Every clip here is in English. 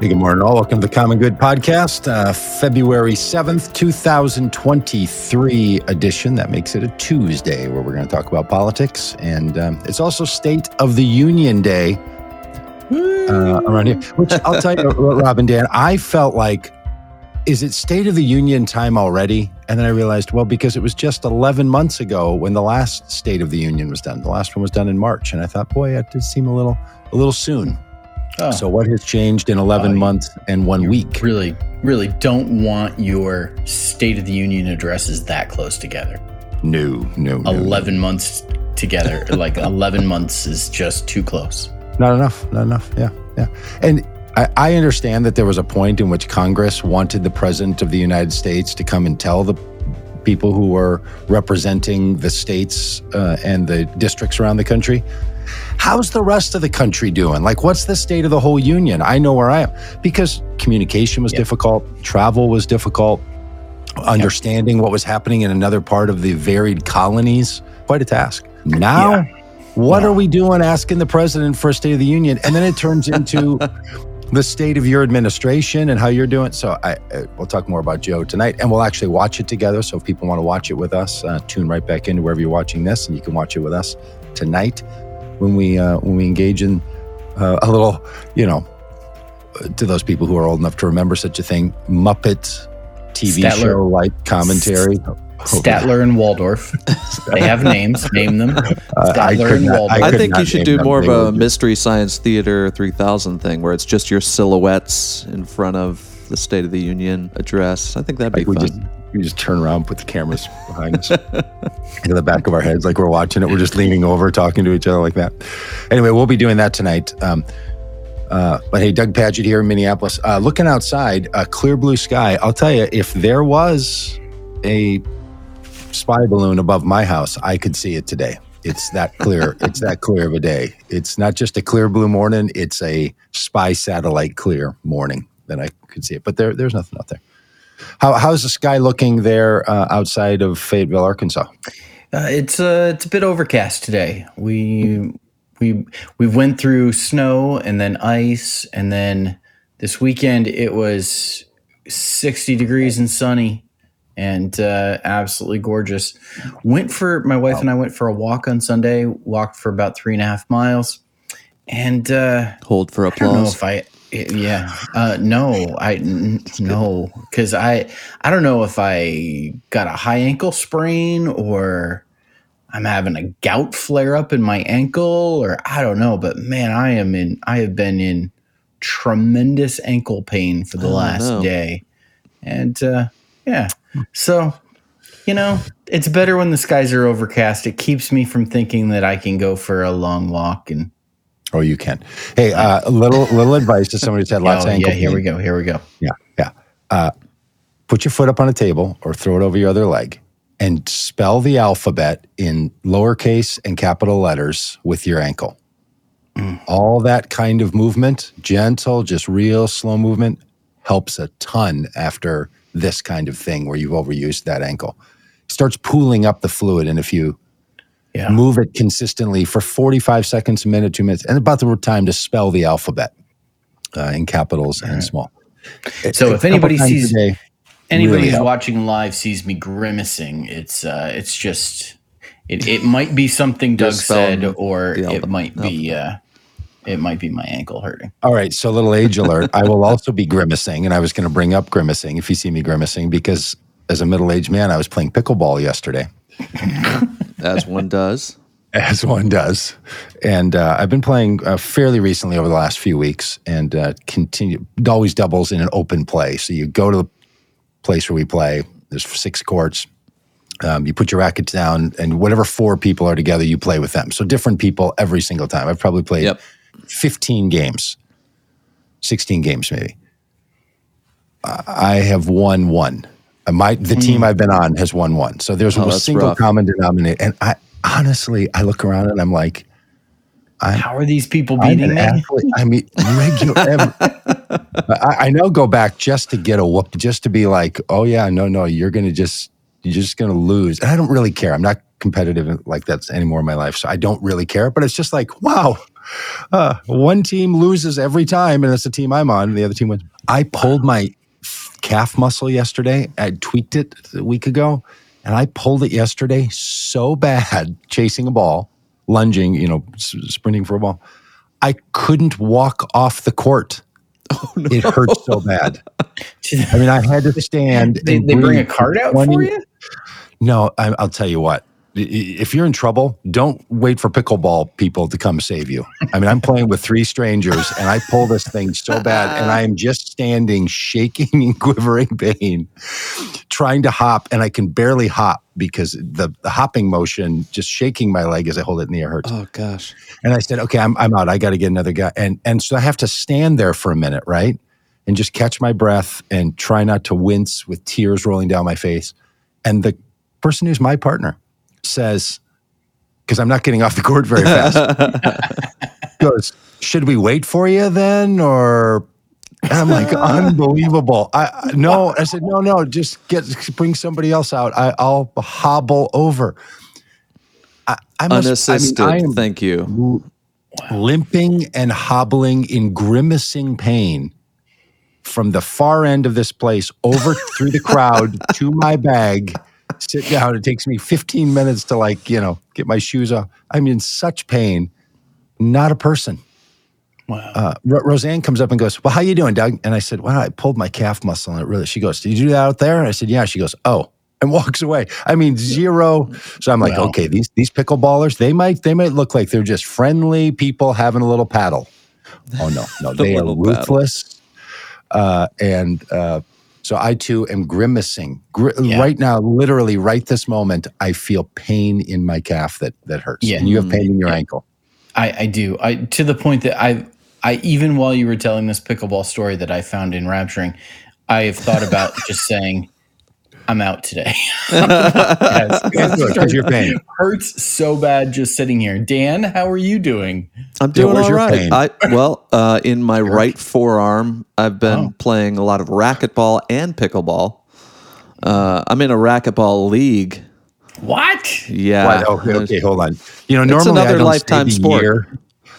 Good morning, all. Welcome to the Common Good Podcast, uh, February 7th, 2023 edition. That makes it a Tuesday where we're going to talk about politics. And um, it's also State of the Union Day uh, around here, which I'll tell you, Rob and Dan, I felt like, is it State of the Union time already? And then I realized, well, because it was just 11 months ago when the last State of the Union was done. The last one was done in March. And I thought, boy, that did seem a little, a little soon. Oh. So, what has changed in 11 Oh, months and one week? Really, really don't want your State of the Union addresses that close together. No, no, no. 11 months together. like 11 months is just too close. Not enough. Not enough. Yeah, yeah. And I, I understand that there was a point in which Congress wanted the president of the United States to come and tell the people who were representing the states uh, and the districts around the country. How's the rest of the country doing? Like, what's the state of the whole union? I know where I am because communication was Yep. difficult, travel was difficult, understanding what was happening in another part of the varied colonies, quite a task. Now, Yeah. what Wow. are we doing asking the president for a State of the Union? And then it turns into the state of your administration and how you're doing. So I, I we'll talk more about Joe tonight, and we'll actually watch it together. So if people want to watch it with us, uh, tune right back into wherever you're watching this, and you can watch it with us tonight when we uh, when we engage in uh, a little, you know, uh, to those people who are old enough to remember such a thing, Muppet TV Statler. show like commentary. Statler and Waldorf. They have names. Name them. Uh, I Statler could and not- Waldorf. I could think you should do more of a just- Mystery Science Theater 3000 thing where it's just your silhouettes in front of the State of the Union address. I think that'd be Like we fun. just we just turn around, put the cameras behind us, in the back of our heads, like we're watching it. We're just leaning over, talking to each other like that. Anyway, we'll be doing that tonight. Um, uh, but hey, Doug Pagitt here in Minneapolis, uh, looking outside, a clear blue sky. I'll tell you, if there was a spy balloon above my house, I could see it today. It's that clear. it's that clear of a day. It's not just a clear blue morning. It's a spy satellite clear morning that I could see it. But there, there's nothing out there. How, how's the sky looking there uh, outside of Fayetteville, Arkansas? Uh, it's uh, it's a bit overcast today. We we we went through snow and then ice, and then this weekend it was sixty degrees and sunny, and uh, absolutely gorgeous. Went for my wife and I went for a walk on Sunday. Walked for about three and a half miles, and uh, Hold for I don't know applause. if I. Yeah, uh, no, I n- no, because I I don't know if I got a high ankle sprain or I'm having a gout flare up in my ankle or I don't know, but man, I am in. I have been in tremendous ankle pain for the Oh, last no. day, and uh, yeah, so you know it's better when the skies are overcast. It keeps me from thinking that I can go for a long walk and. Oh, you can. Hey, uh, a little little advice to somebody who's had lots Oh, of ankle yeah, here pain. we go. Here we go. Yeah, yeah. Uh, put your foot up on a table or throw it over your other leg and spell the alphabet in lowercase and capital letters with your ankle. Mm. All that kind of movement, gentle, just real slow movement, helps a ton after this kind of thing where you've overused that ankle. starts pooling up the fluid, and if you Yeah. move it consistently for 45 seconds, a minute, two minutes, and about the time to spell the alphabet uh, in capitals and small. So A if anybody couple times a sees- day, Anybody really who's watching live sees me grimacing. It's uh, it's just it, it might be something Doug said, or it might be uh, it might be my ankle hurting. All right, so little age alert. I will also be grimacing, and I was going to bring up grimacing if you see me grimacing because as a middle-aged man, I was playing pickleball yesterday, as one does. as one does, and uh, I've been playing uh, fairly recently over the last few weeks, and uh, continue always doubles in an open play. So you go to the place where we play. There's six courts. Um, you put your rackets down, and whatever four people are together, you play with them. So different people every single time. I've probably played Yep. 15 games, 16 games maybe. I I have won one. My the team I've been on has won one. So there's Oh, a single rough. common denominator. And I honestly, I look around and I'm like, I'm, How are these people beating me? I mean, regular. every- I, I now go back just to get a whoop, just to be like, oh yeah, no, no, you're gonna just, you're just gonna lose. And I don't really care. I'm not competitive like that anymore in my life, so I don't really care. But it's just like, wow, uh, one team loses every time, and it's the team I'm on, and the other team wins. I pulled my calf muscle yesterday. I tweaked it a week ago, and I pulled it yesterday so bad chasing a ball, lunging, you know, sprinting for a ball. I couldn't walk off the court. Oh, no. It hurt so bad. I mean, I had to stand. They, they bring a card out 20 for you? No, I, I'll tell you what. If you're in trouble, don't wait for pickleball people to come save you. I mean, I'm playing with three strangers, and I pull this thing so bad, and I am just standing, shaking and quivering pain, trying to hop, and I can barely hop because the, the hopping motion, just shaking my leg as I hold it in the air, hurts. Oh gosh. And I said, okay, I'm, I'm out. I got to get another guy. And, and so I have to stand there for a minute, right? And just catch my breath and try not to wince with tears rolling down my face. And the person who's my partner says, because I'm not getting off the court very fast, goes, should we wait for you then? Or, and I'm like, unbelievable. I, no, I said, no, no, just get, bring somebody else out. I, I'll hobble over. I, I must, Unassisted. I mean, I am Thank you. limping and hobbling in grimacing pain from the far end of this place over through the crowd to my bag sit down it takes me 15 minutes to like you know get my shoes off i'm in such pain not a person Wow. uh, Ro- Roseanne comes up and goes, "Well, how you doing, Doug?" And I said, "Well, I pulled my calf muscle, and it really." She goes, "Did you do that out there?" And I said, "Yeah." She goes, "Oh," and walks away. I mean, zero. So I'm like, Wow. "Okay, these these pickleballers, they might they might look like they're just friendly people having a little paddle." Oh no, no, The they are ruthless. Uh, and uh, so I too am grimacing Gri- Yeah. right now. Literally, right this moment, I feel pain in my calf that that hurts. Yeah. and you have pain in your Yeah. ankle. I, I do. I to the point that I I even while you were telling this pickleball story that I found enrapturing, I have thought about just saying, I'm out today. Yes. Because you're pain. hurts so bad just sitting here. Dan, how are you doing? I'm doing where's all your right. pain? I well, uh, in my right forearm, I've been Oh. playing a lot of racquetball and pickleball. Uh, I'm in a racquetball league. What? Yeah. What? Okay, okay, hold on. You know, It's normally I another don't lifetime say the sport. Year.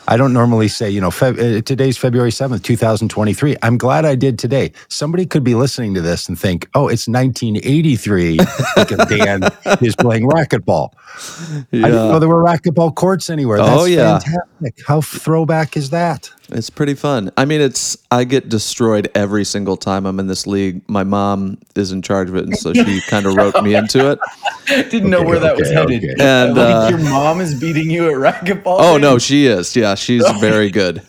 I don't normally say, you know, Feb- uh, today's February 7th, 2023. I'm glad I did today. Somebody could be listening to this and think, oh, it's 1983 because Dan is playing racquetball. I didn't know there were racquetball courts anywhere. Oh, That's yeah. fantastic. How throwback is that? It's pretty fun. I mean, it's I get destroyed every single time I'm in this league. My mom is in charge of it, and so she kind of wrote me into it. Didn't know Okay, where that was okay, headed. okay. And, like uh, your mom is beating you at racquetball. Oh Dan? no, she is. Yeah, she's very good.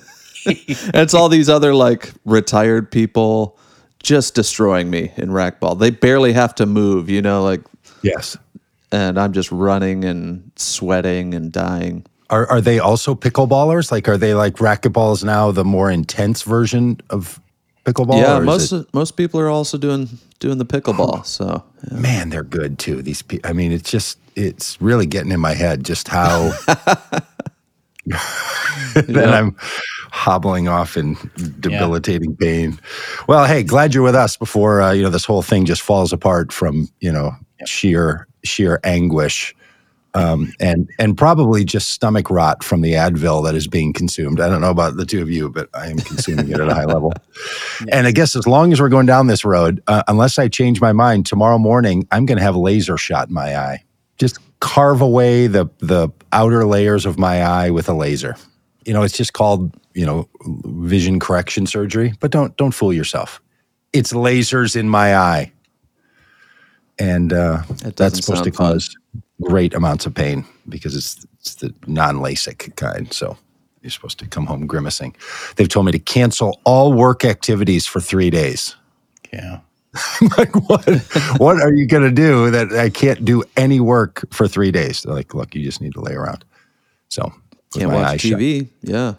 and it's all these other like retired people just destroying me in racquetball. They barely have to move, you know, like Yes. and I'm just running and sweating and dying. Are, are they also pickleballers? Like, are they like racquetball is now the more intense version of pickleball? yeah, most it- most people are also doing doing the pickleball. So man, they're good too. These people. I mean, it's just it's really getting in my head just how. then Yeah. I'm hobbling off in debilitating pain. Well, hey, glad you're with us before uh, you know this whole thing just falls apart from you know sheer sheer anguish. Um, and and probably just stomach rot from the Advil that is being consumed. I don't know about the two of you, but I am consuming it at a high level. And I guess as long as we're going down this road, uh, unless I change my mind tomorrow morning, I'm going to have a laser shot in my eye. Just carve away the the outer layers of my eye with a laser. You know, it's just called you know vision correction surgery. But don't don't fool yourself. It's lasers in my eye, and uh, That that's supposed to fun. Great amounts of pain because it's it's the non LASIK kind. So you're supposed to come home grimacing. They've told me to cancel all work activities for three days. Yeah. like what? what are you going to do that I can't do any work for three days? They're like, look, you just need to lay around. So can't watch eye shut. TV. Yeah.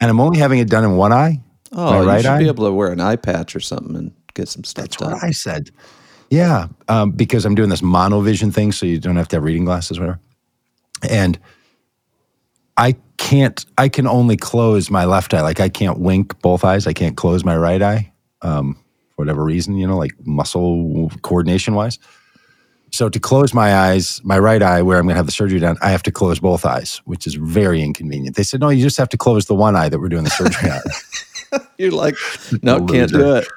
and I'm only having it done in one eye. Oh, My you right should eye? be able to wear an eye patch or something and get some stuff That's done. what I said. Yeah, um, because I'm doing this monovision thing, so you don't have to have reading glasses, whatever. And I can't. I can only close my left eye. Like I can't wink both eyes. I can't close my right eye, um, for whatever reason. You know, like muscle coordination wise. So to close my eyes, my right eye, where I'm going to have the surgery done, I have to close both eyes, which is very inconvenient. They said, no, you just have to close the one eye that we're doing the surgery on. You're like, no, can't do it.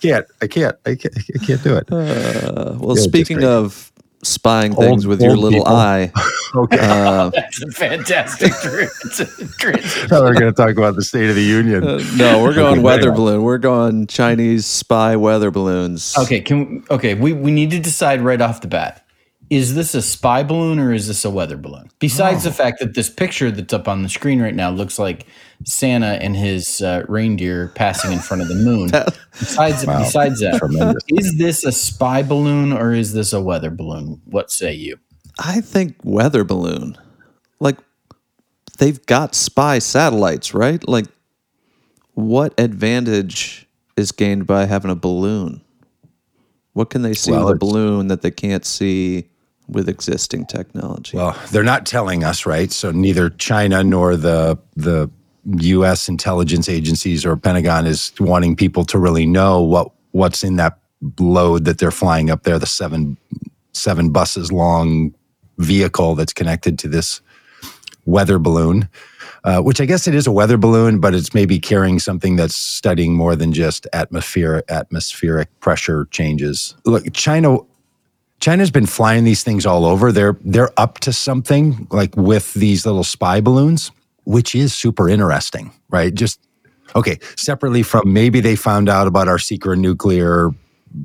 Can't. I can't. I can't. I can't do it. Uh, well, Yeah, speaking of spying things with your little people. eye, Okay. uh, That's a fantastic transition. Now we're going to talk about the State of the Union. uh, no, we're going Okay, weather very balloon. We're going Chinese spy weather balloons. Okay, can okay, we, we need to decide right off the bat. Is this a spy balloon or is this a weather balloon? Besides the fact that this picture that's up on the screen right now looks like Santa and his uh, reindeer passing in front of the moon. besides Wow. besides that, Tremendous. is this a spy balloon or is this a weather balloon? What say you? I think weather balloon. Like they've got spy satellites, right? Like what advantage is gained by having a balloon? What can they see Well, with a balloon that they can't see with existing technology? Well, they're not telling us, right? So neither China nor the the U.S. intelligence agencies or Pentagon is wanting people to really know what what's in that load that they're flying up there. The seven seven buses long vehicle that's connected to this weather balloon, uh, which I guess it is a weather balloon, but it's maybe carrying something that's studying more than just atmospheric atmospheric pressure changes. Look, China China's been flying these things all over. They're they're up to something like with these little spy balloons, which is super interesting, right? Just okay, separately from maybe they found out about our secret nuclear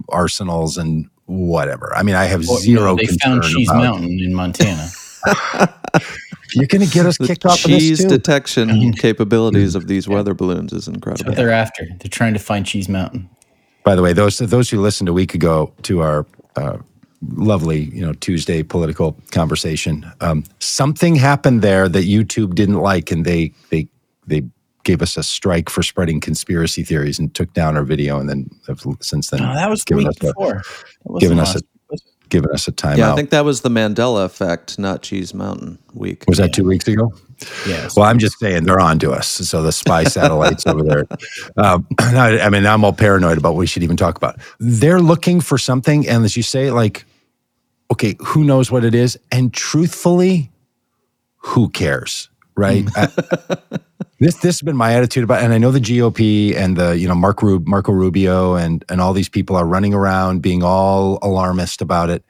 arsenals and whatever. I mean, I have Well, zero no, they found Cheese about- Mountain in Montana. You're going to get us the kicked off of this cheese too. detection capabilities of these weather balloons is That's incredible. what they're after. They're trying to find Cheese Mountain. By the way, those those who listened a week ago to our uh, lovely, you know, Tuesday political conversation, um, something happened there that YouTube didn't like, and they they they gave us a strike for spreading conspiracy theories and took down our video, and then have since then No, that was the given week us a, before. That wasn't given us last- given us a timeout. Yeah, I think that was the Mandela effect, not Cheese Mountain week. was that two weeks ago? Yes. Well, I'm just saying they're on to us. So the spy satellites over there. Um, I, I mean, I'm all paranoid about what we should even talk about. They're looking for something, and as you say, like, okay, who knows what it is? And truthfully, who cares, right? Mm. I- this this has been my attitude about, and I know the GOP and the you know Mark Rub, Marco Rubio and and all these people are running around being all alarmist about it.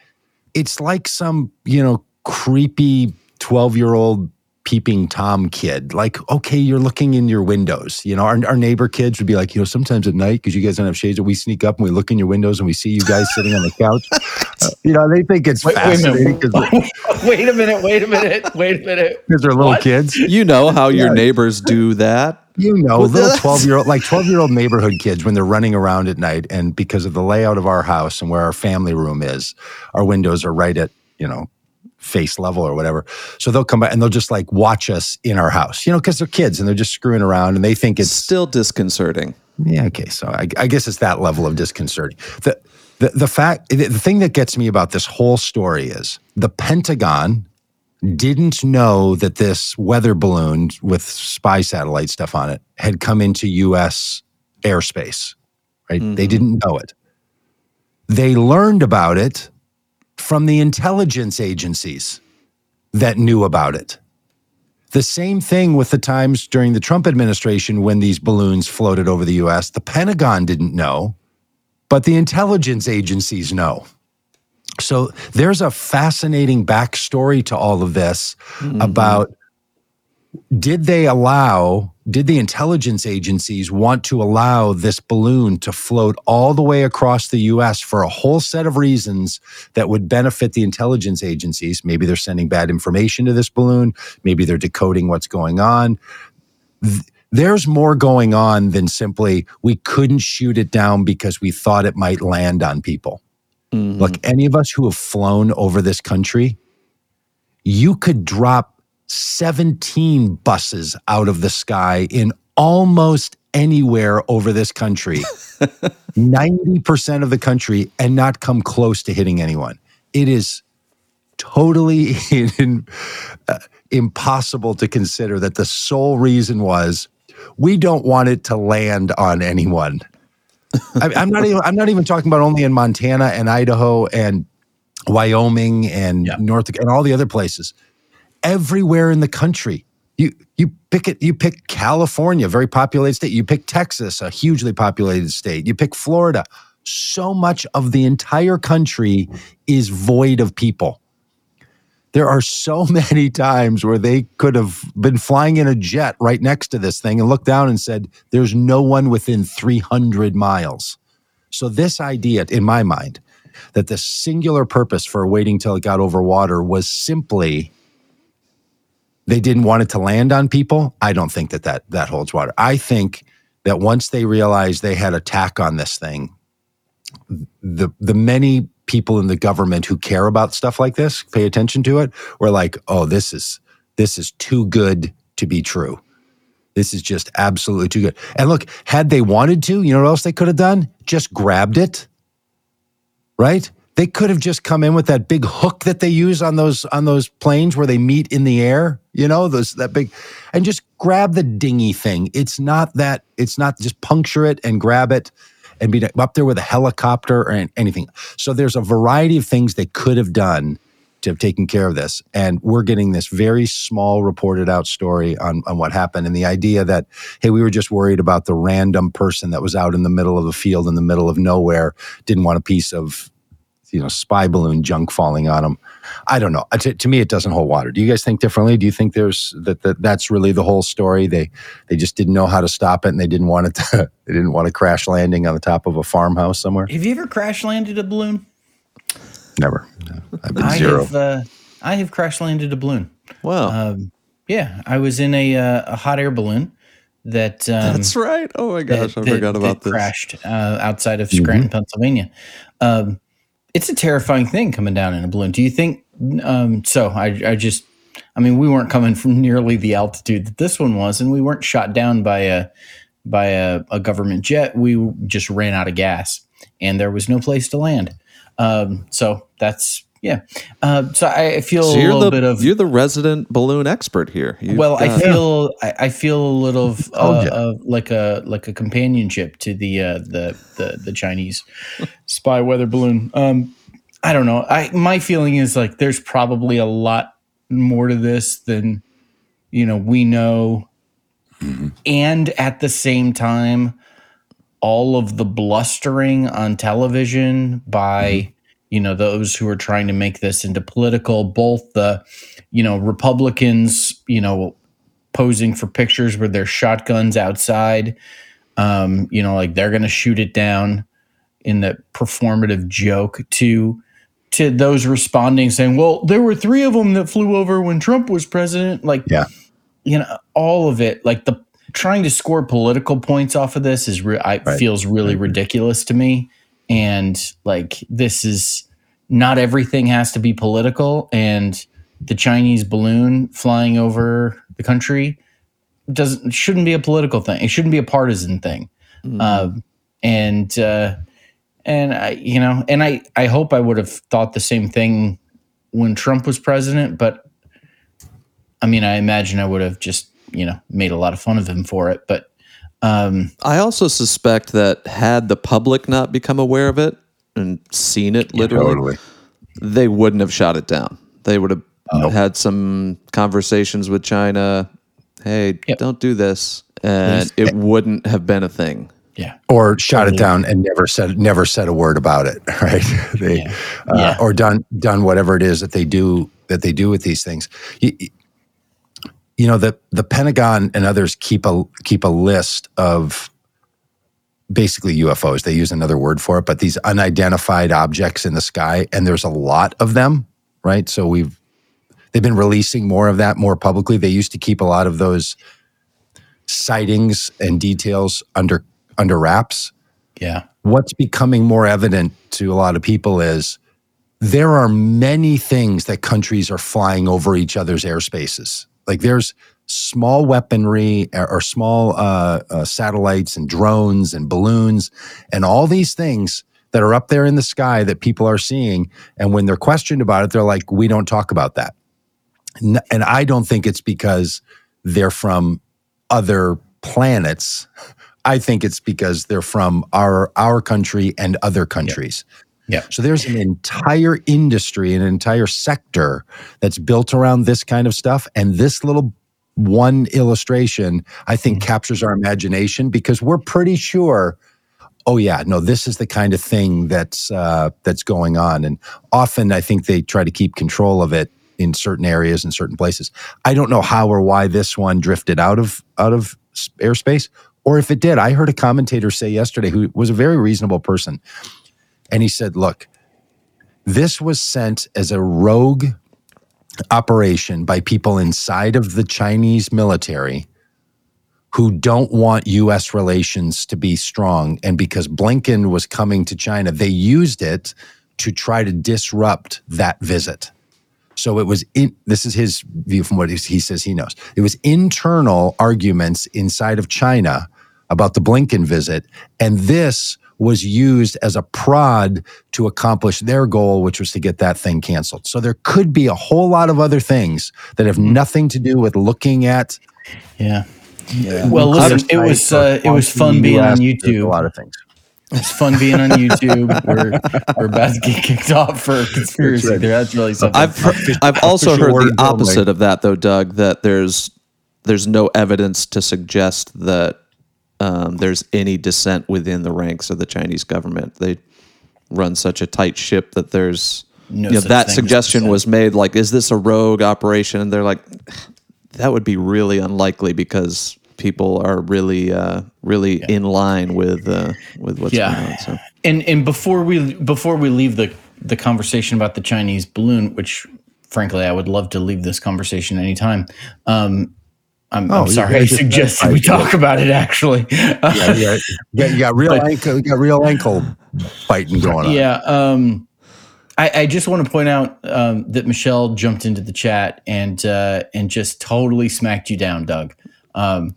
It's like some you know creepy twelve year old peeping tom kid like okay you're looking in your windows you know our, our neighbor kids would be like you know sometimes at night because you guys don't have shades we sneak up and we look in your windows and we see you guys sitting on the couch Uh, you know they think it's Wait, wait a minute. wait a minute. Wait a minute. Wait a minute. they're little What? kids You know how your Yeah. neighbors do that. You know, Well, little 12 year old, like 12 year old neighborhood kids when they're running around at night. And because of the layout of our house and where our family room is, our windows are right at, you know, face level or whatever. So they'll come by and they'll just like watch us in our house, you know, because they're kids and they're just screwing around and they think It's still disconcerting. yeah, okay. So I, I guess it's that level of disconcerting. The, the, the fact, the, the thing that gets me about this whole story is the Pentagon didn't know that this weather balloon with spy satellite stuff on it had come into U.S. airspace, right? They mm-hmm. didn't know it. They learned about it from the intelligence agencies that knew about it. The same thing with the times during the Trump administration when these balloons floated over the US. The Pentagon didn't know, but the intelligence agencies know. So there's a fascinating backstory to all of this mm-hmm. about did they allow, did the intelligence agencies want to allow this balloon to float all the way across the US for a whole set of reasons that would benefit the intelligence agencies? Maybe they're sending bad information to this balloon, maybe they're decoding what's going on. There's more going on than simply we couldn't shoot it down because we thought it might land on people. Mm-hmm. Look, any of us who have flown over this country, you could drop 17 buses out of the sky in almost anywhere over this country, 90% of the country, and not come close to hitting anyone. It is totally in, uh, impossible to consider that the sole reason was we don't want it to land on anyone. I, I'm not even. I'm not even talking about only in Montana and Idaho and Wyoming and Yeah. North and all the other places. Everywhere in the country. You you pick it you pick California, very populated state. You pick Texas, a hugely populated state. You pick Florida. So much of the entire country is void of people. There are so many times where they could have been flying in a jet right next to this thing and looked down and said, There's no one within 300 miles. So, this idea, in my mind, that the singular purpose for waiting till it got over water was simply they didn't want it to land on people. I don't think that that, that holds water. I think that once they realized they had attack on this thing, the the many people in the government who care about stuff like this, pay attention to it, were like, "Oh, this is this is too good to be true. This is just absolutely too good." And look, had they wanted to, you know what else they could have done? Just grabbed it. Right? They could have just come in with that big hook that they use on those on those planes where they meet in the air, you know, those that big and just grab the dingy thing. It's not that it's not just puncture it and grab it and be up there with a helicopter or anything. So there's a variety of things they could have done to have taken care of this. And we're getting this very small reported out story on, on what happened. And the idea that, hey, we were just worried about the random person that was out in the middle of a field in the middle of nowhere, didn't want a piece of, you know, spy balloon junk falling on them. I don't know. To, to me, it doesn't hold water. Do you guys think differently? Do you think there's that, that that's really the whole story? They they just didn't know how to stop it, and they didn't want it to. They didn't want to crash landing on the top of a farmhouse somewhere. Have you ever crash landed a balloon? Never. No, I've been I zero. have. Uh, I have crash landed a balloon. Wow. Um, yeah, I was in a uh, a hot air balloon that um, That's right. Oh my gosh, that- I forgot that- about that this. crashed uh, outside of Scranton, Pennsylvania. Um, it's a terrifying thing coming down in a balloon. Do you think? Um, so I, I just, I mean, we weren't coming from nearly the altitude that this one was, and we weren't shot down by a by a, a government jet. We just ran out of gas, and there was no place to land. Um, so that's yeah. Uh, so I I feel So a you're little the bit of you're the resident balloon expert here. You've well, I got- feel I, I feel a little of, Told uh, ya. of like a like a companionship to the uh, the the the Chinese spy weather balloon. Um, I don't know. I my feeling is like there's probably a lot more to this than you know we know, and at the same time, all of the blustering on television by you know those who are trying to make this into political both the you know republicans you know posing for pictures with their shotguns outside um you know like they're gonna shoot it down in the performative joke to to those responding saying well there were three of them that flew over when trump was president like Yeah. you know all of it like the trying to score political points off of this is re- I, Right. feels really ridiculous to me and like this is not everything has to be political and the chinese balloon flying over the country doesn't shouldn't be a political thing it shouldn't be a partisan thing um, and uh, and I, you know, and I, I hope I would have thought the same thing when Trump was president, but I mean, I imagine I would have just, you know, made a lot of fun of him for it. But um, I also suspect that had the public not become aware of it and seen it literally, Totally. they wouldn't have shot it down. They would have Nope. had some conversations with China. Hey, Yep. don't do this, and it wouldn't have been a thing. yeah, Or shot it down and never said never said a word about it, right? they Yeah. Uh, Yeah. or done done whatever it is that they do that they do with these things. You, you know the the Pentagon and others keep a keep a list of basically UFOs. They use another word for it, but these unidentified objects in the sky, and there's a lot of them, right? So we've they've been releasing more of that more publicly. They used to keep a lot of those sightings and details under under wraps. yeah, What's becoming more evident to a lot of people is there are many things that countries are flying over each other's airspaces. Like there's small weaponry or, small uh, uh, satellites and drones and balloons and all these things that are up there in the sky that people are seeing. And when they're questioned about it, they're like, we don't talk about that. And I don't think it's because they're from other planets. I think it's because they're from our our country and other countries. Yeah. So there's an entire industry, an entire sector that's built around this kind of stuff. And this little one illustration, I think, captures our imagination because we're pretty sure. Oh yeah, no, this is the kind of thing that's uh, that's going on, and often I think they try to keep control of it in certain areas and certain places. I don't know how or why this one drifted out of out of airspace, or if it did. I heard a commentator say yesterday who was a very reasonable person, and he said, "Look, this was sent as a rogue operation by people inside of the Chinese military who don't want US relations to be strong. And because Blinken was coming to China, they used it to try to disrupt that visit. So it was in this is his view from what he he says he knows. It was internal arguments inside of China about the Blinken visit. And this was used as a prod to accomplish their goal, which was to get that thing canceled. So there could be a whole lot of other things that have nothing to do with looking at. Yeah. yeah. Well, listen, it was uh, it was fun being on YouTube. A YouTube. lot of things. It's fun being on YouTube. we're we're about to get kicked off for a conspiracy right. there. That's really something. I've heard, I've also official heard the opposite only. of that though, Doug. That there's there's no evidence to suggest that um, there's any dissent within the ranks of the Chinese government. They run such a tight ship that there's No you know, that suggestion was made. Like, is this a rogue operation? And they're like, that would be really unlikely because people are really uh, really in line with uh, with what's Yeah. going on. So. And and before we before we leave the the conversation about the Chinese balloon, which frankly I would love to leave this conversation anytime. Um, I'm, Oh, I'm sorry I suggested we talk about it. Actually, Yeah, you got real ankle, you got real ankle biting going on. yeah. Um, I, I just want to point out um, that Michelle jumped into the chat and uh, and just totally smacked you down, Doug. Um,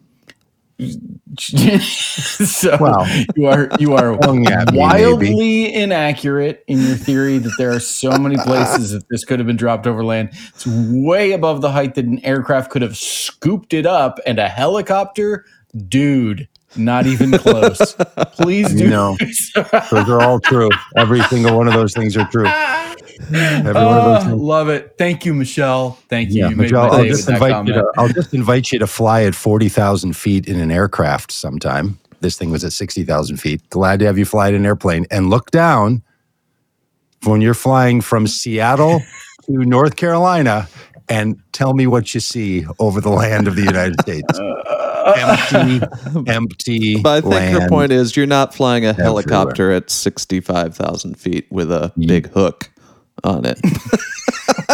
so Wow. you are you are at me, wildly inaccurate in your theory that there are so many places that this could have been dropped over land. It's way above the height that an aircraft could have scooped it up, and a helicopter, dude, not even close. Please do. No. Those are all true. Every single one of those things are true. Every one of those ah, things. love it. Thank you, Michelle. Thank you. Yeah, you Michelle, I'll just invite you to. I'll just invite you to fly at forty thousand feet in an aircraft sometime. This thing was at sixty thousand feet. Glad to have you fly in an airplane and look down when you're flying from Seattle to North Carolina, and tell me what you see over the land of the United States. empty, empty. But I think land. her point is you're not flying a helicopter at 65,000 feet with a mm. big hook on it.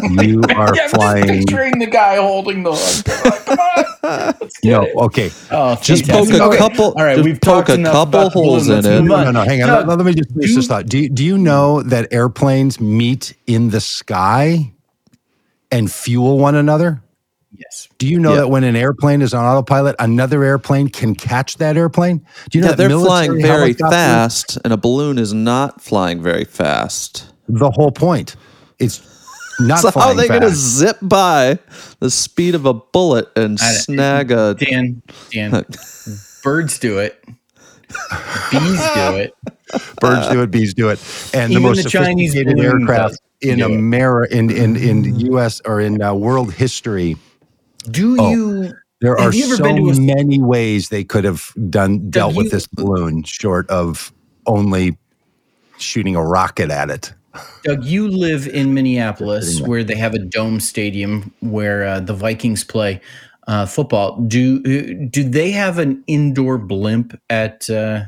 You are Yeah, flying. just picturing the guy holding the hook. Come on. Let's get No, it. okay. Oh, Just fantastic. poke a Okay. couple- All right, we've poke a couple about the balloon. holes in it. No, no, no. Hang on. Doug, let, let me just finish this thought. Do you, do you know that airplanes meet in the sky and fuel one another? Yes. Do you know Yeah. that when an airplane is on autopilot, another airplane can catch that airplane? Do you know Yeah, that they're flying very helicopters- fast, and a balloon is not flying very fast. The whole point. It's not So how are they going to zip by the speed of a bullet and I- snag a? Dan, Dan, birds do it. Bees do it. Birds do it, bees do it, and Even the most the Chinese sophisticated balloon aircraft in. America, in in in U.S. or in uh, world history. Do Oh. you? There are you so a- many ways they could have done dealt with you- this balloon, short of only shooting a rocket at it. Doug, you live in Minneapolis, where they have a dome stadium where uh, the Vikings play uh, football. Do do they have an indoor blimp at uh,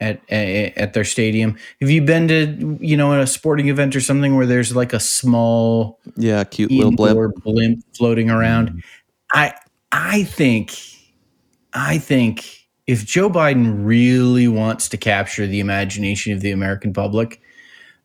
at at their stadium? Have you been to you know a sporting event or something where there's like a small Yeah, cute little blimp. blimp floating around? I I think I think if Joe Biden really wants to capture the imagination of the American public,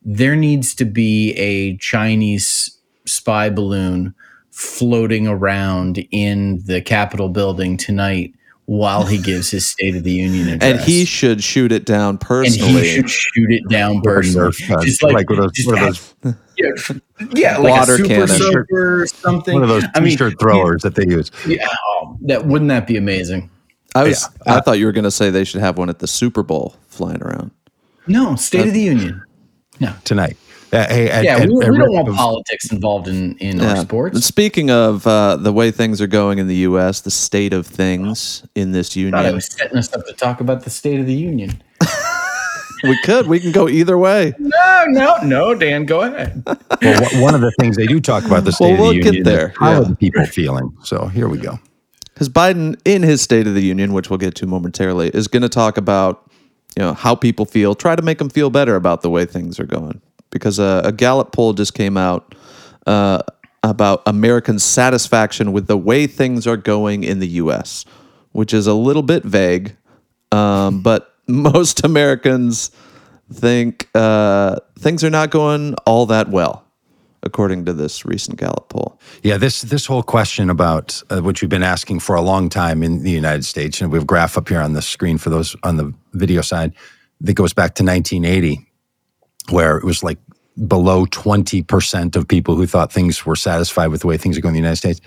there needs to be a Chinese spy balloon floating around in the Capitol building tonight while he gives his State of the Union address. And he should shoot it down and personally. he should shoot it down personally. Just like, like, one of those, just one of have- those, yeah, yeah, like Water a super cannon. soaker or something. one of those I mean, t-shirt throwers that they use. Yeah, oh, that wouldn't that be amazing? I was. Yeah. I thought you were going to say they should have one at the Super Bowl flying around. No, State of the Union. No. tonight. Uh, hey, and- Yeah, and- we, and we don't want was- politics involved in in our Yeah. And sports. speaking of uh, the way things are going in the U.S., the state of things in this Thought I union, was setting us up to talk about the State of the Union. we could we can go either way. No, no, no, Dan, go ahead. well, one- one of the things they do talk about the state Well, we'll of the get union. there, is How yeah. are the people feeling? So here we go. Because Biden, in his State of the Union, which we'll get to momentarily, is going to talk about you know how people feel, try to make them feel better about the way things are going. Because a, a Gallup poll just came out uh, about American satisfaction with the way things are going in the U.S., which is a little bit vague, um, but most Americans think uh, things are not going all that well, according to this recent Gallup poll. Yeah, this this whole question about uh, which we've been asking for a long time in the United States, and we have a graph up here on the screen for those on the video side that goes back to 1980, where it was like below 20 percent of people who thought things were satisfied with the way things are going in the United States.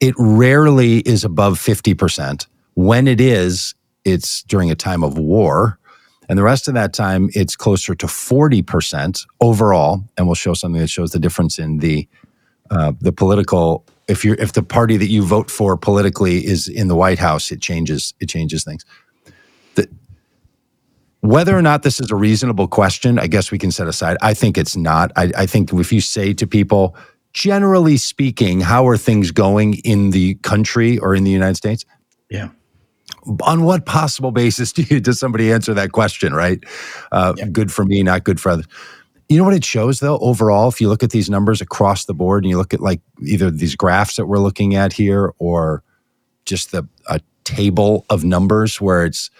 It rarely is above 50 percent. When it is, it's during a time of war. And the rest of that time, it's closer to 40% overall. And we'll show something that shows the difference in the uh, the political if you're if the party that you vote for politically is in the White House, it changes it changes things. The, whether or not this is a reasonable question, I guess we can set aside. I think it's not. I, I think if you say to people, generally speaking, how are things going in the country or in the United States? Yeah. On what possible basis do you does somebody answer that question right? Uh, good for me not good for others you know what it shows though overall if you look at these numbers across the board and you look at like either these graphs that we're looking at here or just the a table of numbers where it's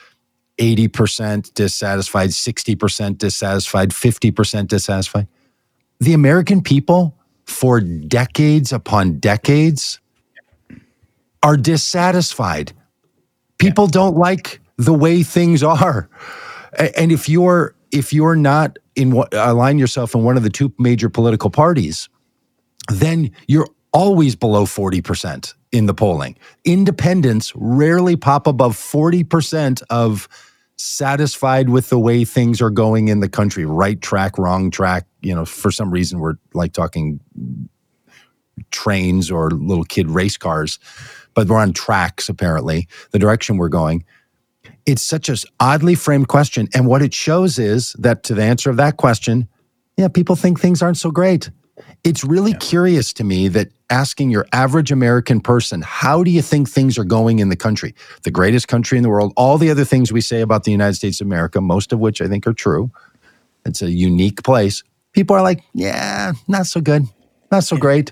80% dissatisfied 60% dissatisfied 50% dissatisfied the american people for decades upon decades are dissatisfied people don't like the way things are. And if you're if you're not in what align yourself in one of the two major political parties then you're always below 40% in the polling. Independents rarely pop above 40% of satisfied with the way things are going in the country. Right track wrong track you know for some reason we're like talking trains or little kid race cars but we're on tracks apparently the direction we're going. It's such a oddly framed question and what it shows is that to the answer of that question yeah people think things aren't so great. It's really curious to me that asking your average american person how do you think things are going in the country? The greatest country in the world all the other things we say about the united states of america most of which i think are true it's a unique place people are like yeah not so good not so great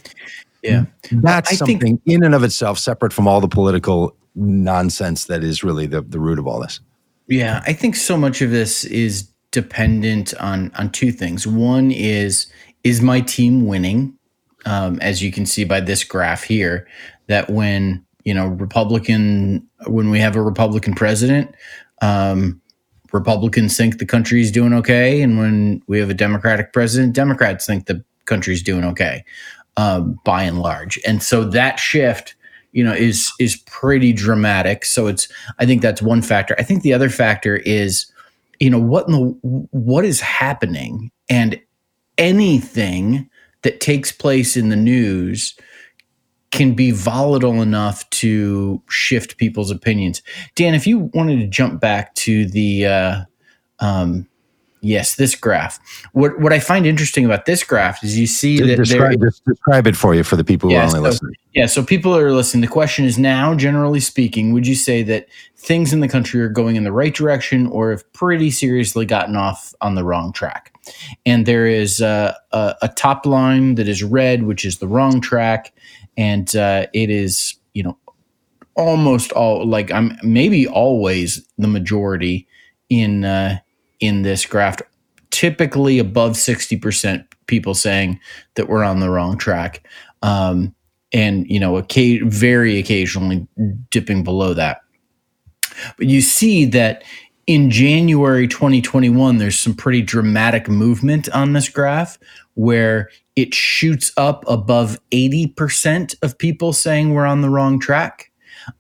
Yeah. that's I think- something in and of itself separate from all the political nonsense that is really the, the root of all this. Yeah, I think so much of this is dependent on on two things. One is is my team winning? Um, as you can see by this graph here, that when you know Republican when we have a Republican president, um, Republicans think the country's doing okay, and when we have a Democratic president, Democrats think the country's doing okay, um, by and large. And so that shift, you know, is is pretty dramatic. So it's I think that's one factor. I think the other factor is, you know, what in the what is happening, and anything that takes place in the news can be volatile enough to shift people's opinions. Dan, if you wanted to jump back to the uh, um, yes, this graph. What what I find interesting about this graph is you see that there Describe, just describe it for you for the people who Yeah, are only so- listening. yeah, so people are listening. The question is now, generally speaking, would you say that things in the country are going in the right direction or have pretty seriously gotten off on the wrong track? And there is uh, a, a top line that is red, which is the wrong track, and uh, it is you know almost all like I'm maybe always the majority in uh, in this graph. Typically above sixty percent people saying that we're on the wrong track. Um, and you know, very occasionally dipping below that. But you see that in January 2021, there's some pretty dramatic movement on this graph where it shoots up above 80% of people saying we're on the wrong track.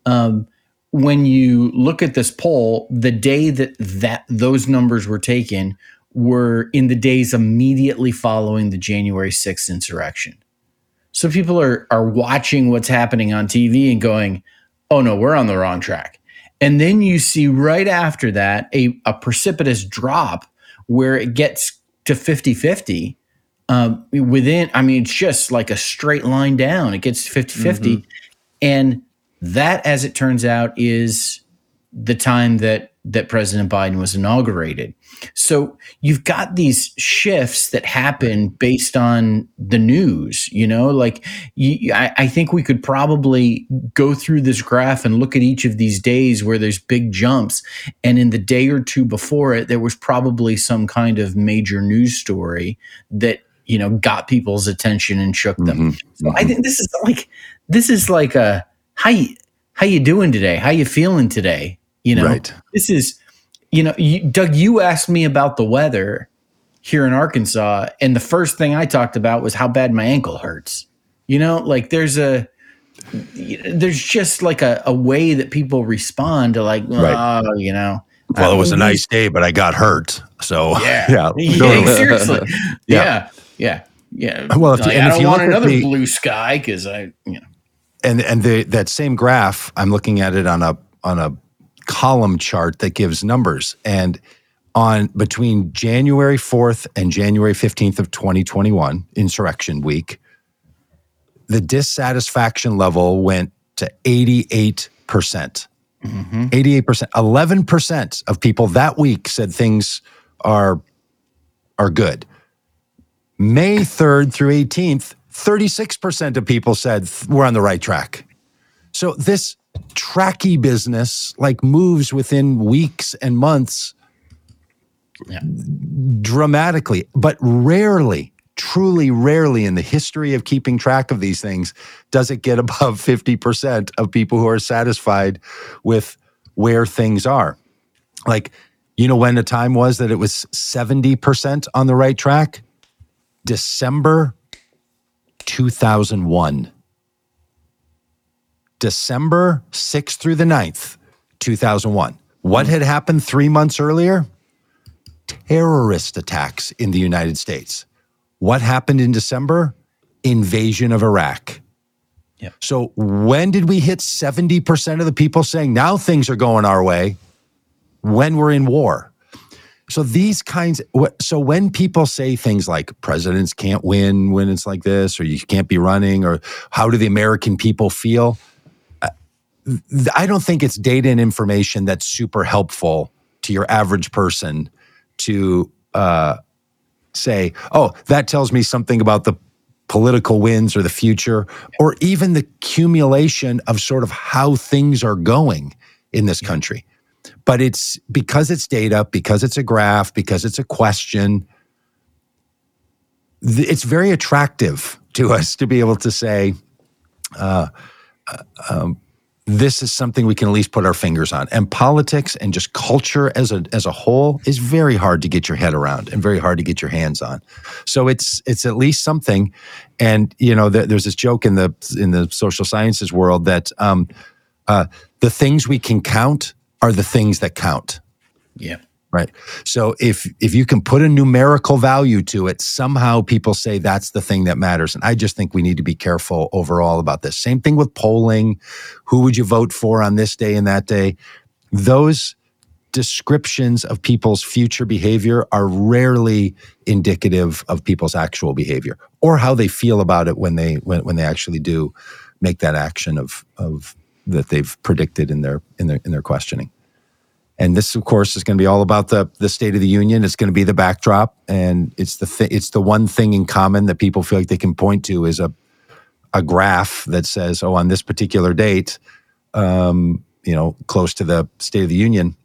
Um, when you look at this poll, the day that that those numbers were taken were in the days immediately following the January 6th insurrection. So people are are watching what's happening on TV and going, "Oh no, we're on the wrong track." And then you see right after that a, a precipitous drop where it gets to 50 50 um, within, I mean, it's just like a straight line down. It gets 50 50. Mm-hmm. And that, as it turns out, is the time that that President Biden was inaugurated. So you've got these shifts that happen based on the news. You know, like you, I, I, think we could probably go through this graph and look at each of these days where there's big jumps, and in the day or two before it, there was probably some kind of major news story that you know got people's attention and shook them. Mm-hmm. So I think this is like this is like a how you how you doing today? How you feeling today? You know, right. this is, you know, you, Doug, you asked me about the weather here in Arkansas, and the first thing I talked about was how bad my ankle hurts. You know, like there's a, there's just like a, a way that people respond to like, oh, right. you know. Well, it was a nice day, but I got hurt. So yeah, yeah, yeah seriously, yeah. yeah, yeah, Well, if, like, I don't want another the, blue sky because I, you know, and and the that same graph, I'm looking at it on a on a column chart that gives numbers. And on between January 4th and January 15th of 2021, insurrection week, the dissatisfaction level went to 88%. Mm-hmm. 88%. 11% of people that week said things are are good. May 3rd through 18th, 36% of people said we're on the right track. So this tracky business like moves within weeks and months yeah. dramatically, but rarely, truly rarely in the history of keeping track of these things does it get above 50% of people who are satisfied with where things are. Like, you know, when the time was that it was 70% on the right track? December 2001. December 6th through the 9th, 2001. What had happened three months earlier? Terrorist attacks in the United States. What happened in December? Invasion of Iraq. Yep. So when did we hit 70% of the people saying now things are going our way? When we're in war. So these kinds so when people say things like presidents can't win when it's like this or you can't be running or how do the American people feel? I don't think it's data and information that's super helpful to your average person to uh, say, oh, that tells me something about the political wins or the future, or even the accumulation of sort of how things are going in this country. But it's because it's data, because it's a graph, because it's a question, it's very attractive to us to be able to say, uh, uh um, this is something we can at least put our fingers on. And politics and just culture as a as a whole is very hard to get your head around and very hard to get your hands on. So it's it's at least something. And you know, there's this joke in the in the social sciences world that um, uh, the things we can count are the things that count. Yeah. Right. So if if you can put a numerical value to it, somehow people say that's the thing that matters. And I just think we need to be careful overall about this. Same thing with polling. Who would you vote for on this day and that day? Those descriptions of people's future behavior are rarely indicative of people's actual behavior or how they feel about it when they when, when they actually do make that action of of that they've predicted in their in their in their questioning. And this, of course, is going to be all about the the State of the Union. It's going to be the backdrop, and it's the th- it's the one thing in common that people feel like they can point to is a a graph that says, "Oh, on this particular date, um, you know, close to the State of the Union,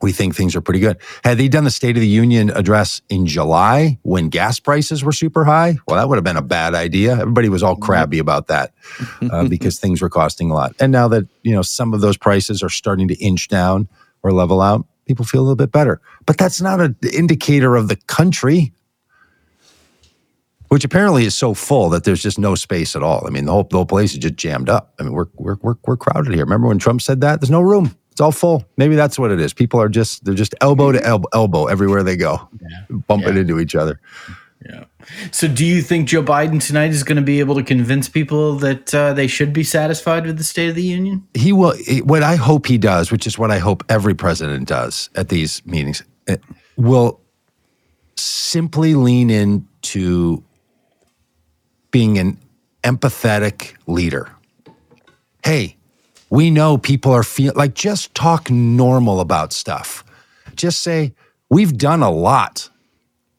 we think things are pretty good." Had they done the State of the Union address in July when gas prices were super high, well, that would have been a bad idea. Everybody was all crabby about that uh, because things were costing a lot. And now that you know some of those prices are starting to inch down or level out, people feel a little bit better. But that's not an indicator of the country, which apparently is so full that there's just no space at all. I mean, the whole, the whole place is just jammed up. I mean, we're, we're, we're, we're crowded here. Remember when Trump said that? There's no room. It's all full. Maybe that's what it is. People are just they're just elbow to elbow, elbow everywhere they go, bumping Yeah. into each other. Yeah. So, do you think Joe Biden tonight is going to be able to convince people that uh, they should be satisfied with the State of the Union? he will what i hope he does which is what i hope every president does at these meetings eh, will simply lean into being an empathetic leader hey we know people are feeling like just talk normal about stuff just say we've done a lot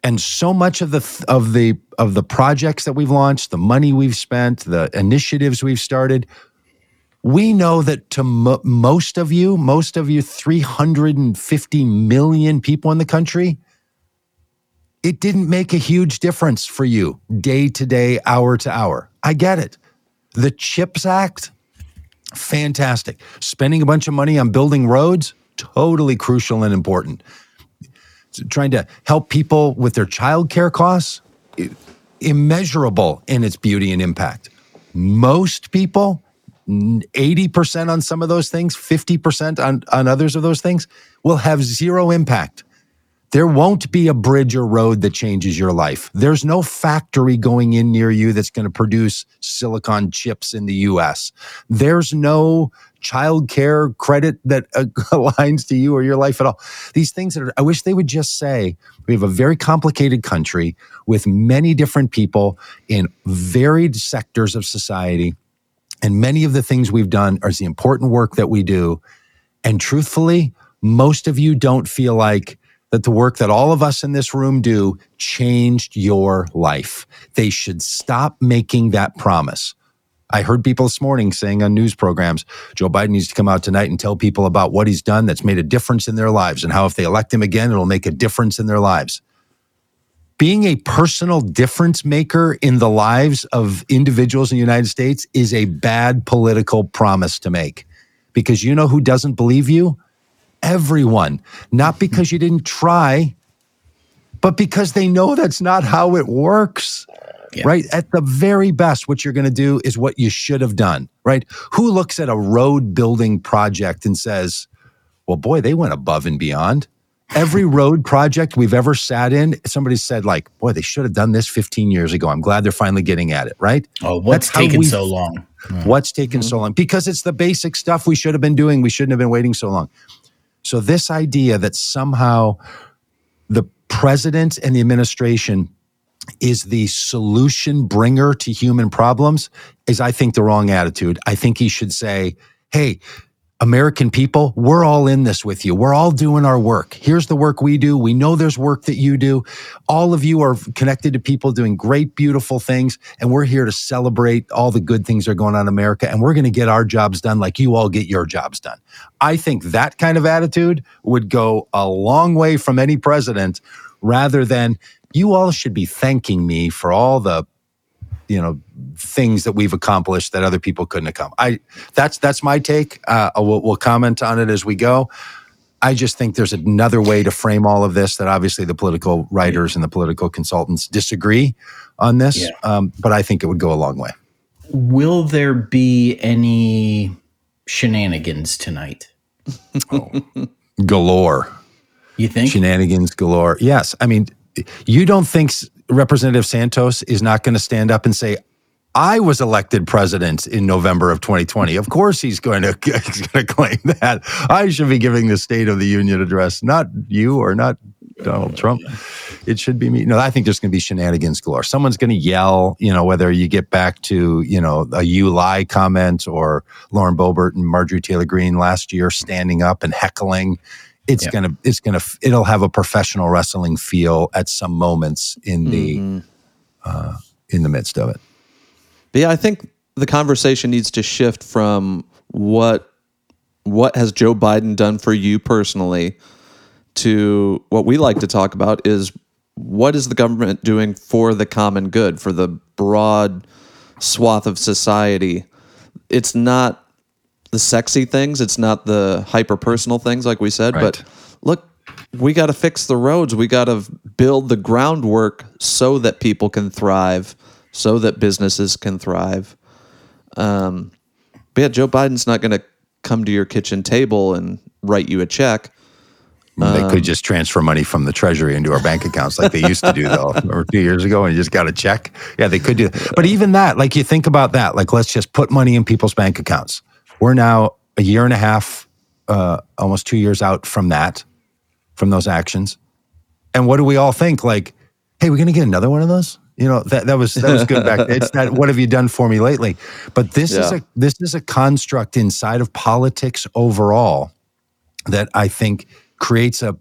and so much of the of the of the projects that we've launched the money we've spent the initiatives we've started we know that to mo- most of you, most of you 350 million people in the country, it didn't make a huge difference for you day to day, hour to hour. I get it. The CHIPS Act, fantastic. Spending a bunch of money on building roads, totally crucial and important. Trying to help people with their childcare costs, immeasurable in its beauty and impact. Most people, 80% on some of those things, 50% on, on others of those things, will have zero impact. There won't be a bridge or road that changes your life. There's no factory going in near you that's going to produce silicon chips in the US. There's no child care credit that uh, aligns to you or your life at all. These things that are, I wish they would just say we have a very complicated country with many different people in varied sectors of society. And many of the things we've done are the important work that we do. And truthfully, most of you don't feel like that the work that all of us in this room do changed your life. They should stop making that promise. I heard people this morning saying on news programs, Joe Biden needs to come out tonight and tell people about what he's done that's made a difference in their lives and how if they elect him again, it'll make a difference in their lives. Being a personal difference maker in the lives of individuals in the United States is a bad political promise to make because you know who doesn't believe you? Everyone. Not mm-hmm. because you didn't try, but because they know that's not how it works. Yeah. Right. At the very best, what you're going to do is what you should have done. Right. Who looks at a road building project and says, well, boy, they went above and beyond? Every road project we've ever sat in, somebody said, like, boy, they should have done this 15 years ago. I'm glad they're finally getting at it. Right. Oh, what's That's taking so long? What's taken so mm-hmm. long? Because it's the basic stuff we should have been doing. We shouldn't have been waiting so long. So, this idea that somehow the president and the administration is the solution bringer to human problems is, I think, the wrong attitude. I think he should say, hey, American people, we're all in this with you. We're all doing our work. Here's the work we do. We know there's work that you do. All of you are connected to people doing great, beautiful things. And we're here to celebrate all the good things that are going on in America. And we're going to get our jobs done like you all get your jobs done. I think that kind of attitude would go a long way from any president rather than you all should be thanking me for all the you know things that we've accomplished that other people couldn't accomplish. I that's that's my take. Uh, we'll, we'll comment on it as we go. I just think there's another way to frame all of this that obviously the political writers and the political consultants disagree on this, Yeah. um, but I think it would go a long way. Will there be any shenanigans tonight? oh, Galore. You think? shenanigans galore. Yes, I mean, you don't think S- Representative Santos is not going to stand up and say, "I was elected president in November of 2020." Of course, he's going to he's going to claim that I should be giving the State of the Union address, not you or not Donald Trump. It should be me. No, I think there's going to be shenanigans galore. Someone's going to yell, you know, whether you get back to, you know, a you lie comment or Lauren Boebert and Marjorie Taylor Greene last year standing up and heckling. It's Yeah. gonna, it's gonna, it'll have a professional wrestling feel at some moments in the, uh, in the midst of it. But yeah, I think the conversation needs to shift from what what has Joe Biden done for you personally to what we like to talk about is what is the government doing for the common good, for the broad swath of society. It's not the sexy things, it's not the hyper personal things like we said, but look, we got to fix the roads. We got to build the groundwork so that people can thrive, so that businesses can thrive. Um, but yeah, Joe Biden's not going to come to your kitchen table and write you a check. they Um, could just transfer money from the treasury into our bank accounts like they used to do though or two years ago and you just got a check yeah they could do that. but even that like you think about that like let's just put money in people's bank accounts we're now a year and a half uh, almost two years out from that from those actions and what do we all think like hey we're gonna get another one of those you know that, that was that was good back then. it's not what have you done for me lately but this is a this is a construct inside of politics overall that I think creates a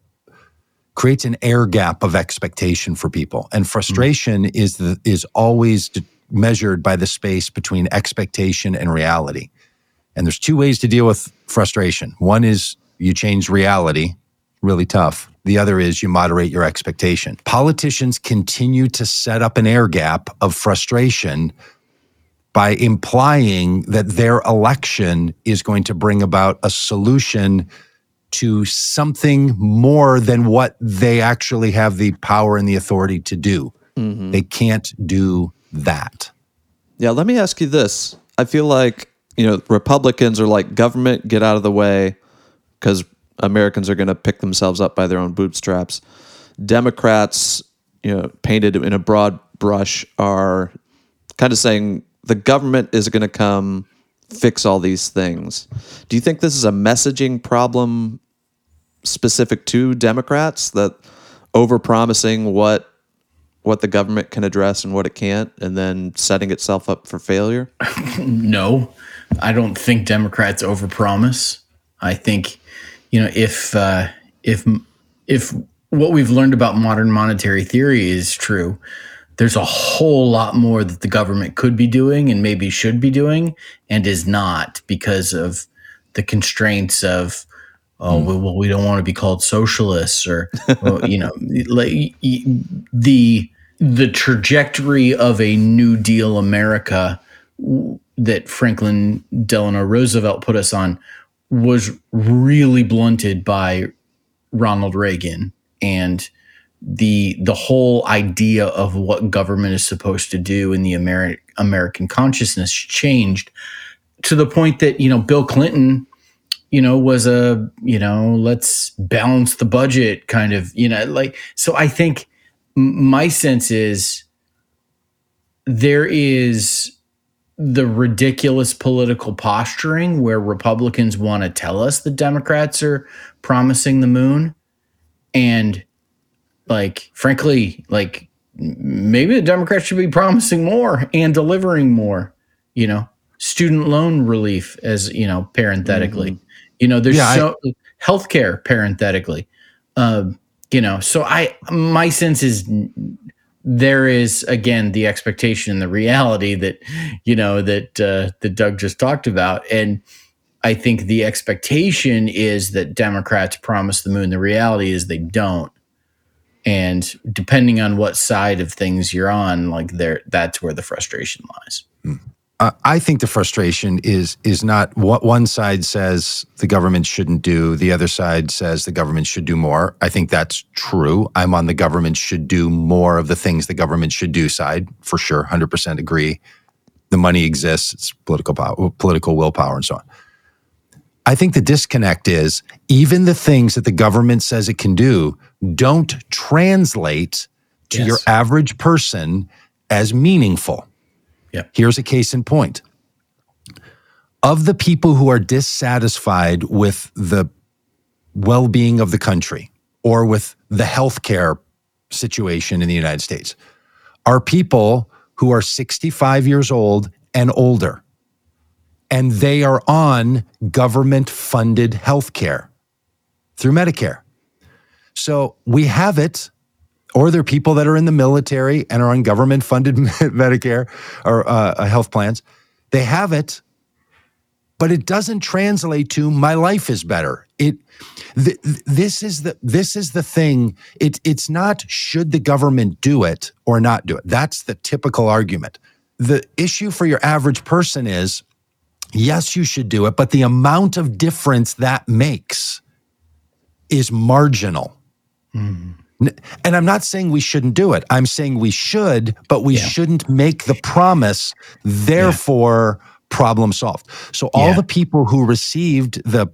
creates an air gap of expectation for people. And frustration is the is always measured by the space between expectation and reality. And there's two ways to deal with frustration. One is you change reality, really tough. The other is you moderate your expectation. Politicians continue to set up an air gap of frustration by implying that their election is going to bring about a solution to something more than what they actually have the power and the authority to do. Mm-hmm. They can't do that. Yeah, let me ask you this. I feel like, you know, Republicans are like government get out of the way cuz Americans are going to pick themselves up by their own bootstraps. Democrats, you know, painted in a broad brush are kind of saying the government is going to come fix all these things. Do you think this is a messaging problem specific to Democrats that overpromising what what the government can address and what it can't and then setting itself up for failure? No, I don't think Democrats overpromise. I think, you know, if uh, if if what we've learned about modern monetary theory is true, there's a whole lot more that the government could be doing and maybe should be doing and is not because of the constraints of oh well, well we don't want to be called socialists or well, you know like the the trajectory of a new deal america that franklin delano roosevelt put us on was really blunted by ronald reagan and the the whole idea of what government is supposed to do in the Ameri- American consciousness changed to the point that you know Bill Clinton you know was a you know let's balance the budget kind of you know like so I think my sense is there is the ridiculous political posturing where Republicans want to tell us the Democrats are promising the moon. And like frankly like maybe the democrats should be promising more and delivering more you know? Student loan relief as you know parenthetically. You know there's Yeah, I- so healthcare parenthetically. Um you know so i my sense is there is again the expectation and the reality that you know that uh, that doug just talked about and I think the expectation is that Democrats promise the moon. The reality is they don't. And depending on what side of things you're on, like there, that's where the frustration lies. Uh, I think the frustration is is not what one side says the government shouldn't do, the other side says the government should do more. I think that's true. I'm on the government should do more of the things the government should do side for sure. Hundred percent agree. The money exists. It's political power, political willpower, and so on. I think the disconnect is even the things that the government says it can do don't translate to Yes. your average person as meaningful. Yep. Here's a case in point. Of the people who are dissatisfied with the well being of the country or with the healthcare situation in the United States are people who are 65 years old and older and they are on government funded healthcare through Medicare. So we have it, or they're people that are in the military and are on government funded Medicare or uh, health plans. They have it, but it doesn't translate to my life is better. It th- th- this is the this is the thing. It it's not should the government do it or not do it. That's the typical argument. The issue for your average person is yes, you should do it, but the amount of difference that makes is marginal. N- And I'm not saying we shouldn't do it. I'm saying we should, but we Yeah. shouldn't make the promise, therefore problem solved. So all Yeah. the people who received the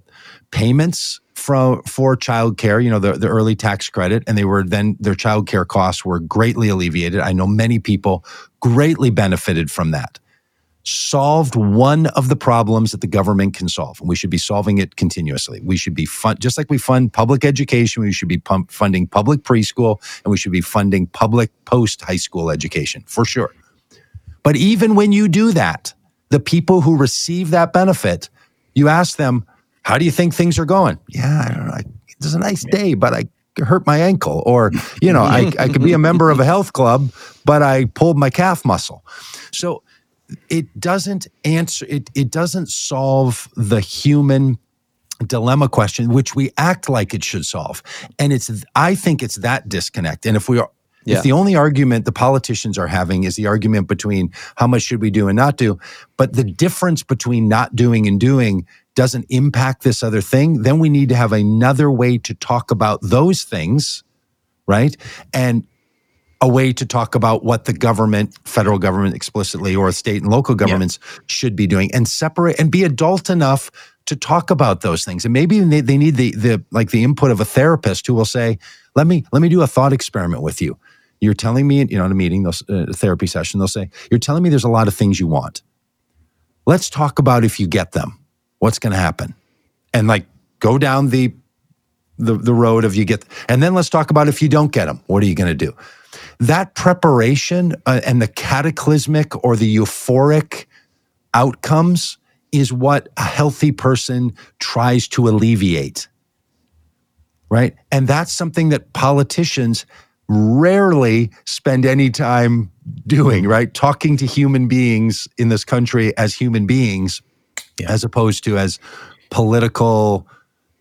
payments from for childcare, you know, the, the early tax credit, and they were then their childcare costs were greatly alleviated. I know many people greatly benefited from that. Solved one of the problems that the government can solve, and we should be solving it continuously. We should be fund just like we fund public education. We should be pump, funding public preschool, and we should be funding public post high school education for sure. But even when you do that, the people who receive that benefit, you ask them, "How do you think things are going?" Yeah, I don't know. I- It's a nice day, but I hurt my ankle, or you know, I, I could be a member of a health club, but I pulled my calf muscle. So it doesn't answer. It it doesn't solve the human dilemma question, which we act like it should solve. And it's I think it's that disconnect. And if we are Yeah. if the only argument the politicians are having is the argument between how much should we do and not do, but the difference between not doing and doing doesn't impact this other thing, then we need to have another way to talk about those things, right? And a way to talk about what the government, federal government explicitly, or state and local governments should be doing, and separate and be adult enough to talk about those things. And maybe they, they need the the like the input of a therapist who will say, "Let me let me do a thought experiment with you. You're telling me, you know, in a meeting, they'll, uh, a therapy session, they'll say, "You're telling me there's a lot of things you want. Let's talk about if you get them, what's going to happen." And like go down the the the road of you get, and then let's talk about if you don't get them, what are you going to do? That preparation uh, and the cataclysmic or the euphoric outcomes is what a healthy person tries to alleviate. Right. And that's something that politicians rarely spend any time doing, right? Talking to human beings in this country as human beings, Yeah. as opposed to as political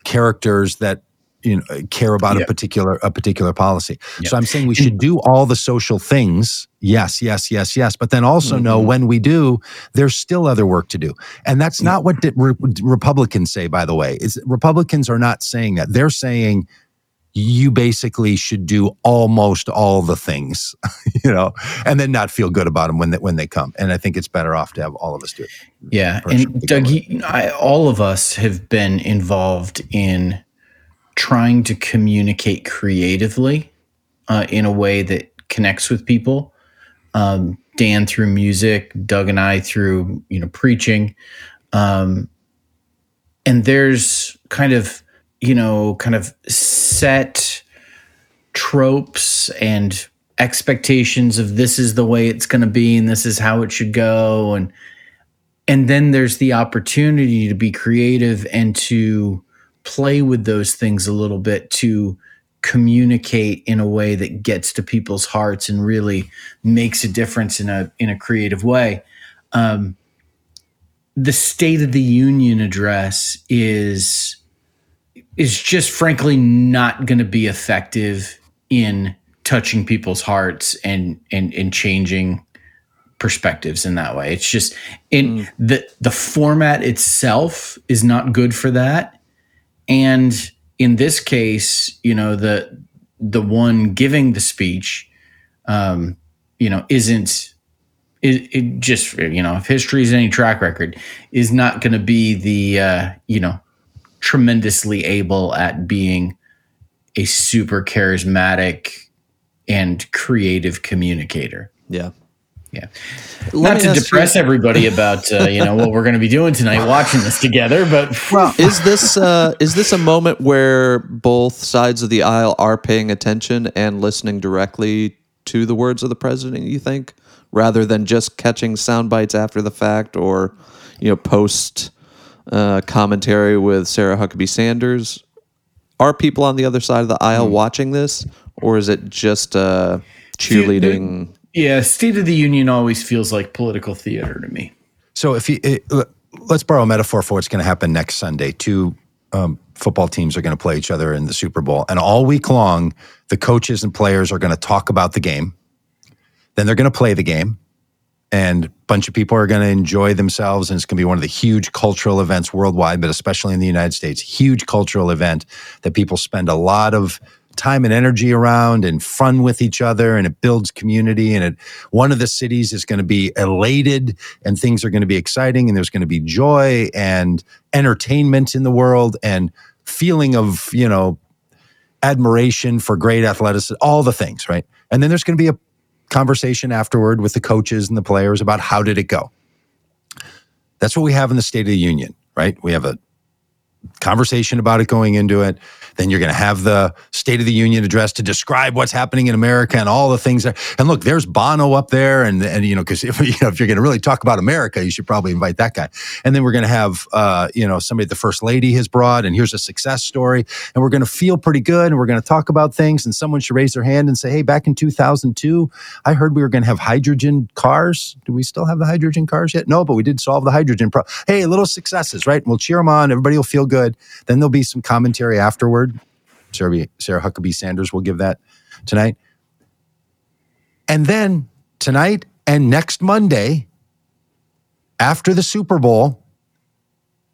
characters that you know care about Yeah. a particular a particular policy. Yeah. So I'm saying we should do all the social things. Yes, yes, yes, yes. But then also know Mm-hmm. when we do, there's still other work to do. And that's not what the re- Republicans say, by the way. Is Republicans are not saying that. They're saying you basically should do almost all the things, you know, and then not feel good about them when they, when they come. And I think it's better off to have all of us do it. Yeah, and Doug, you, I, all of us have been involved in trying to communicate creatively uh, in a way that connects with people. Um, Dan through music, Doug and I through you know preaching, um, and there's kind of you know kind of set tropes and expectations of this is the way it's going to be and this is how it should go and and then there's the opportunity to be creative and to play with those things a little bit to communicate in a way that gets to people's hearts and really makes a difference in a in a creative way um, the state of the union address is is just frankly not going to be effective in touching people's hearts and and and changing perspectives in that way. It's just in the the format itself is not good for that. And in this case, you know, the the one giving the speech, um, you know, isn't it, it just you know if history is any track record is not going to be the uh, you know tremendously able at being a super charismatic and creative communicator. Yeah. Yeah. Let Not to ask you- depress everybody about uh, you know what we're going to be doing tonight, watching this together, but is this uh, is this a moment where both sides of the aisle are paying attention and listening directly to the words of the president? You think, rather than just catching sound bites after the fact, or you know, post uh, commentary with Sarah Huckabee Sanders? Are people on the other side of the aisle Hmm. watching this, or is it just uh, cheerleading? Yeah, State of the Union always feels like political theater to me. So if you it, let's borrow a metaphor for what's going to happen next Sunday. Two um, football teams are going to play each other in the Super Bowl, and all week long, the coaches and players are going to talk about the game. Then they're going to play the game, and a bunch of people are going to enjoy themselves, and it's going to be one of the huge cultural events worldwide, but especially in the United States, huge cultural event that people spend a lot of time and energy around and fun with each other and it builds community and it one of the cities is going to be elated and things are going to be exciting and there's going to be joy and entertainment in the world and feeling of you know admiration for great athleticism all the things right? And then there's going to be a conversation afterward with the coaches and the players about how did it go. That's what we have in the state of the union right? We have a conversation about it going into it. Then you're going to have the State of the Union address to describe what's happening in America and all the things. That, and look, there's Bono up there, and and you know, because if, you know, if you're going to really talk about America, you should probably invite that guy. And then we're going to have uh, you know somebody the First Lady has brought, and here's a success story, and we're going to feel pretty good, and we're going to talk about things, and someone should raise their hand and say, hey, back in 2002, I heard we were going to have hydrogen cars. Do we still have the hydrogen cars yet? No, but we did solve the hydrogen problem. Hey, little successes, right? And we'll cheer them on. Everybody will feel good. Then there'll be some commentary afterward. Sarah, Sarah Huckabee Sanders will give that tonight. And then tonight and next Monday, after the Super Bowl,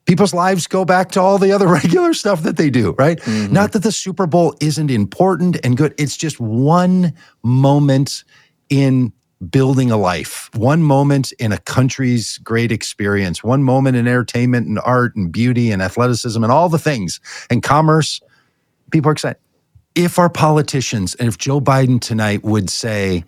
people's lives go back to all the other regular stuff that they do, right? Mm-hmm. Not that the Super Bowl isn't important and good. It's just one moment in building a life, one moment in a country's great experience, one moment in entertainment and art and beauty and athleticism and all the things and commerce. People are excited. If our politicians and if Joe Biden tonight would say,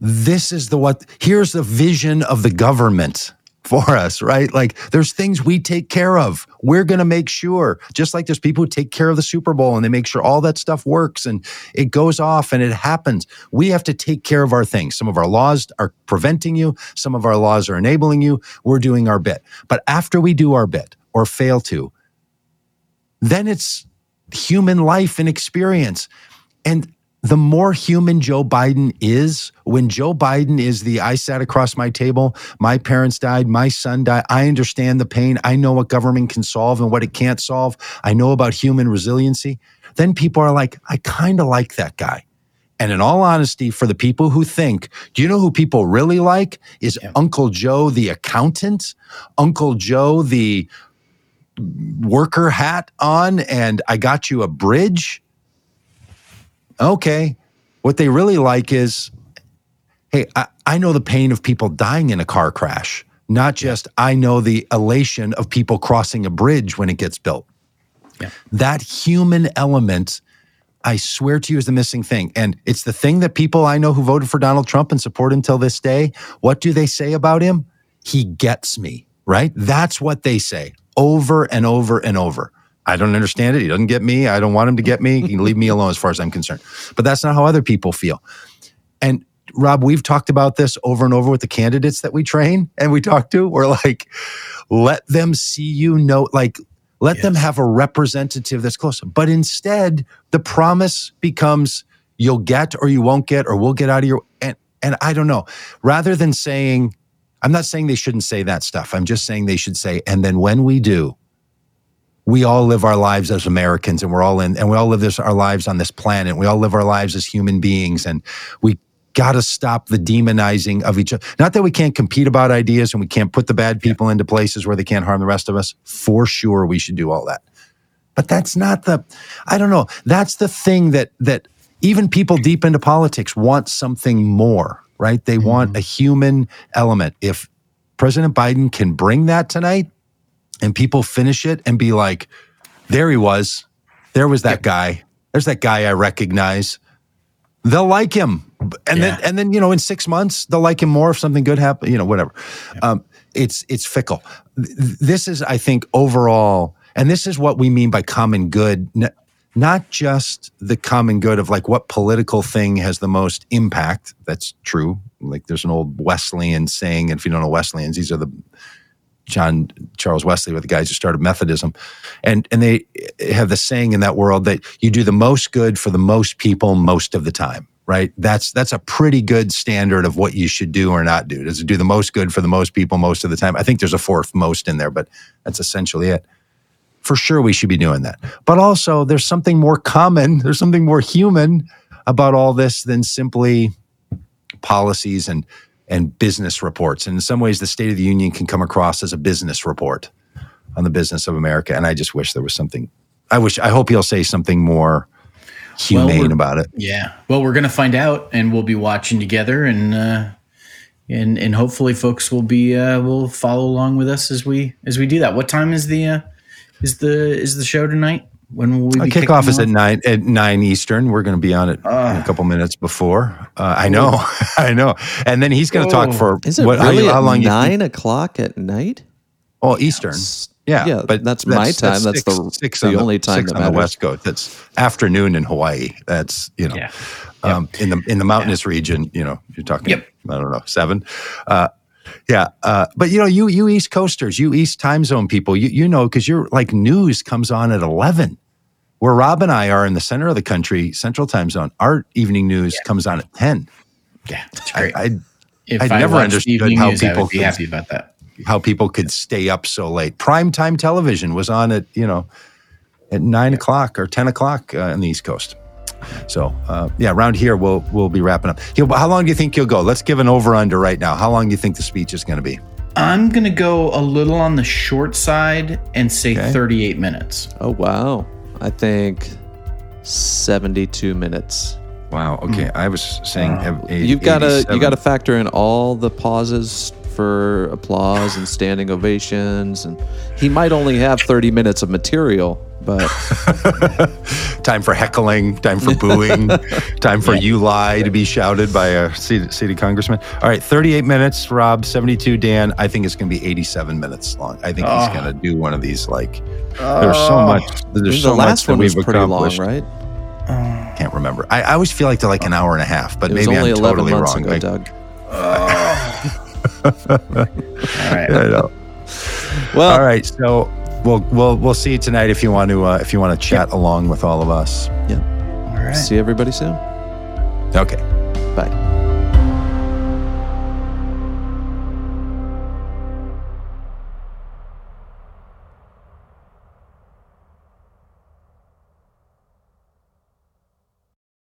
this is the what, here's the vision of the government for us, right? Like there's things we take care of. We're going to make sure, just like there's people who take care of the Super Bowl and they make sure all that stuff works and it goes off and it happens. We have to take care of our things. Some of our laws are preventing you, some of our laws are enabling you. We're doing our bit. But after we do our bit or fail to, then it's human life and experience. And the more human Joe Biden is, when Joe Biden is the I sat across my table, my parents died, my son died, I understand the pain. I know what government can solve and what it can't solve. I know about human resiliency. Then people are like, I kind of like that guy. And in all honesty, for the people who think, do you know who people really like? Is yeah. Uncle Joe the accountant, Uncle Joe the worker hat on, and I got you a bridge okay. What they really like is, hey, I, I know the pain of people dying in a car crash, not just I know the elation of people crossing a bridge when it gets built. Yeah. That human element, I swear to you, is the missing thing. And it's the thing that people I know who voted for Donald Trump and support him till this day, what do they say about him? He gets me, right? That's what they say over and over and over. I don't understand it. He doesn't get me. I don't want him to get me. He can leave me alone as far as I'm concerned. But that's not how other people feel. And Rob, we've talked about this over and over with the candidates that we train and we talk to. We're like, let them see you know, like, let yes. them have a representative that's close. But instead, the promise becomes you'll get or you won't get or we'll get out of your and and I don't know. Rather than saying, I'm not saying they shouldn't say that stuff. I'm just saying they should say, and then when we do, we all live our lives as Americans and we're all in, and we all live this, our lives on this planet. We all live our lives as human beings and we got to stop the demonizing of each other. Not that we can't compete about ideas and we can't put the bad people into places where they can't harm the rest of us. For sure, we should do all that. But that's not the, I don't know. That's the thing that, that even people deep into politics want something more, right? They mm-hmm. want a human element. If President Biden can bring that tonight, and people finish it and be like, there he was. There was that guy. There's that guy I recognize. They'll like him. And yeah. then and then, you know, in six months, they'll like him more if something good happens, you know, whatever. Yeah. Um, it's it's fickle. This is, I think, overall, and this is what we mean by common good not just the common good of like what political thing has the most impact. That's true. Like there's an old Wesleyan saying, and if you don't know Wesleyans, these are the John Charles Wesley were the guys who started Methodism, and and they have the saying in that world that you do the most good for the most people most of the time. Right? That's that's a pretty good standard of what you should do or not do. Is to do the most good for the most people most of the time. I think there's a fourth most in there, but that's essentially it. For sure, we should be doing that. But also, there's something more common. There's something more human about all this than simply policies and and business reports. And in some ways, the State of the Union can come across as a business report on the business of America. And I just wish there was something. I wish. I hope he'll say something more humane we're- about it. Yeah. Well, we're gonna find out, and we'll be watching together, and uh, and and hopefully, folks will be uh, will follow along with us as we as we do that. What time is the uh, is the is the show tonight? When will we Our be kickoff kicking is at nine at nine Eastern. We're going to be on it in a couple minutes before. Uh, I know, I know. And then he's going to talk for Is it what- really how, at long you nine think? o'clock at night? Oh, Eastern. Yeah, yeah, but that's my time. That's the- six the on only time six that on the. West Coast. That's afternoon in Hawaii. That's you know, Yeah. um, in the in the mountainous region. You know, you're talking. Yep. I don't know seven. Uh, yeah, uh, but you know, you you East Coasters, you East time zone people, you you know, because you're like news comes on at eleven. Where Rob and I are in the center of the country, Central Time Zone, our evening news comes on at ten. Yeah, I, great. I if I'd I never understood how news, people could- happy about that. how people could stay up so late. Primetime television was on at you know at nine o'clock or ten o'clock uh, on the East Coast. So uh, yeah, around here we'll we'll be wrapping up. He'll, how long do you think he'll go? Let's give an over under right now. How long do you think the speech is going to be? I'm gonna go a little on the short side and say Okay. 38 minutes. Oh wow! I think seventy-two minutes. Wow. Okay, I was saying Wow. a- You've got to 87. you got to factor in all the pauses for applause and standing ovations, and he might only have thirty minutes of material, but time for heckling, time for booing, time for you lie to be shouted by a city, city congressman. All right, 38 minutes, Rob, 72, Dan. I think it's going to be 87 minutes long. I think he's ah. Oh. going to do one of these. Like, there's so oh. much. There's the so last much that one was we've pretty long, accomplished. right? Can't remember. I, I always feel like they're like an hour and a half, but It was maybe only I'm eleven totally months wrong. ago, Like, Doug. Oh. All right. I know. Well, All right, so we'll we'll we'll see you tonight if you want to uh, if you want to chat along with all of us. Yeah. All right. See everybody soon. Okay. Bye.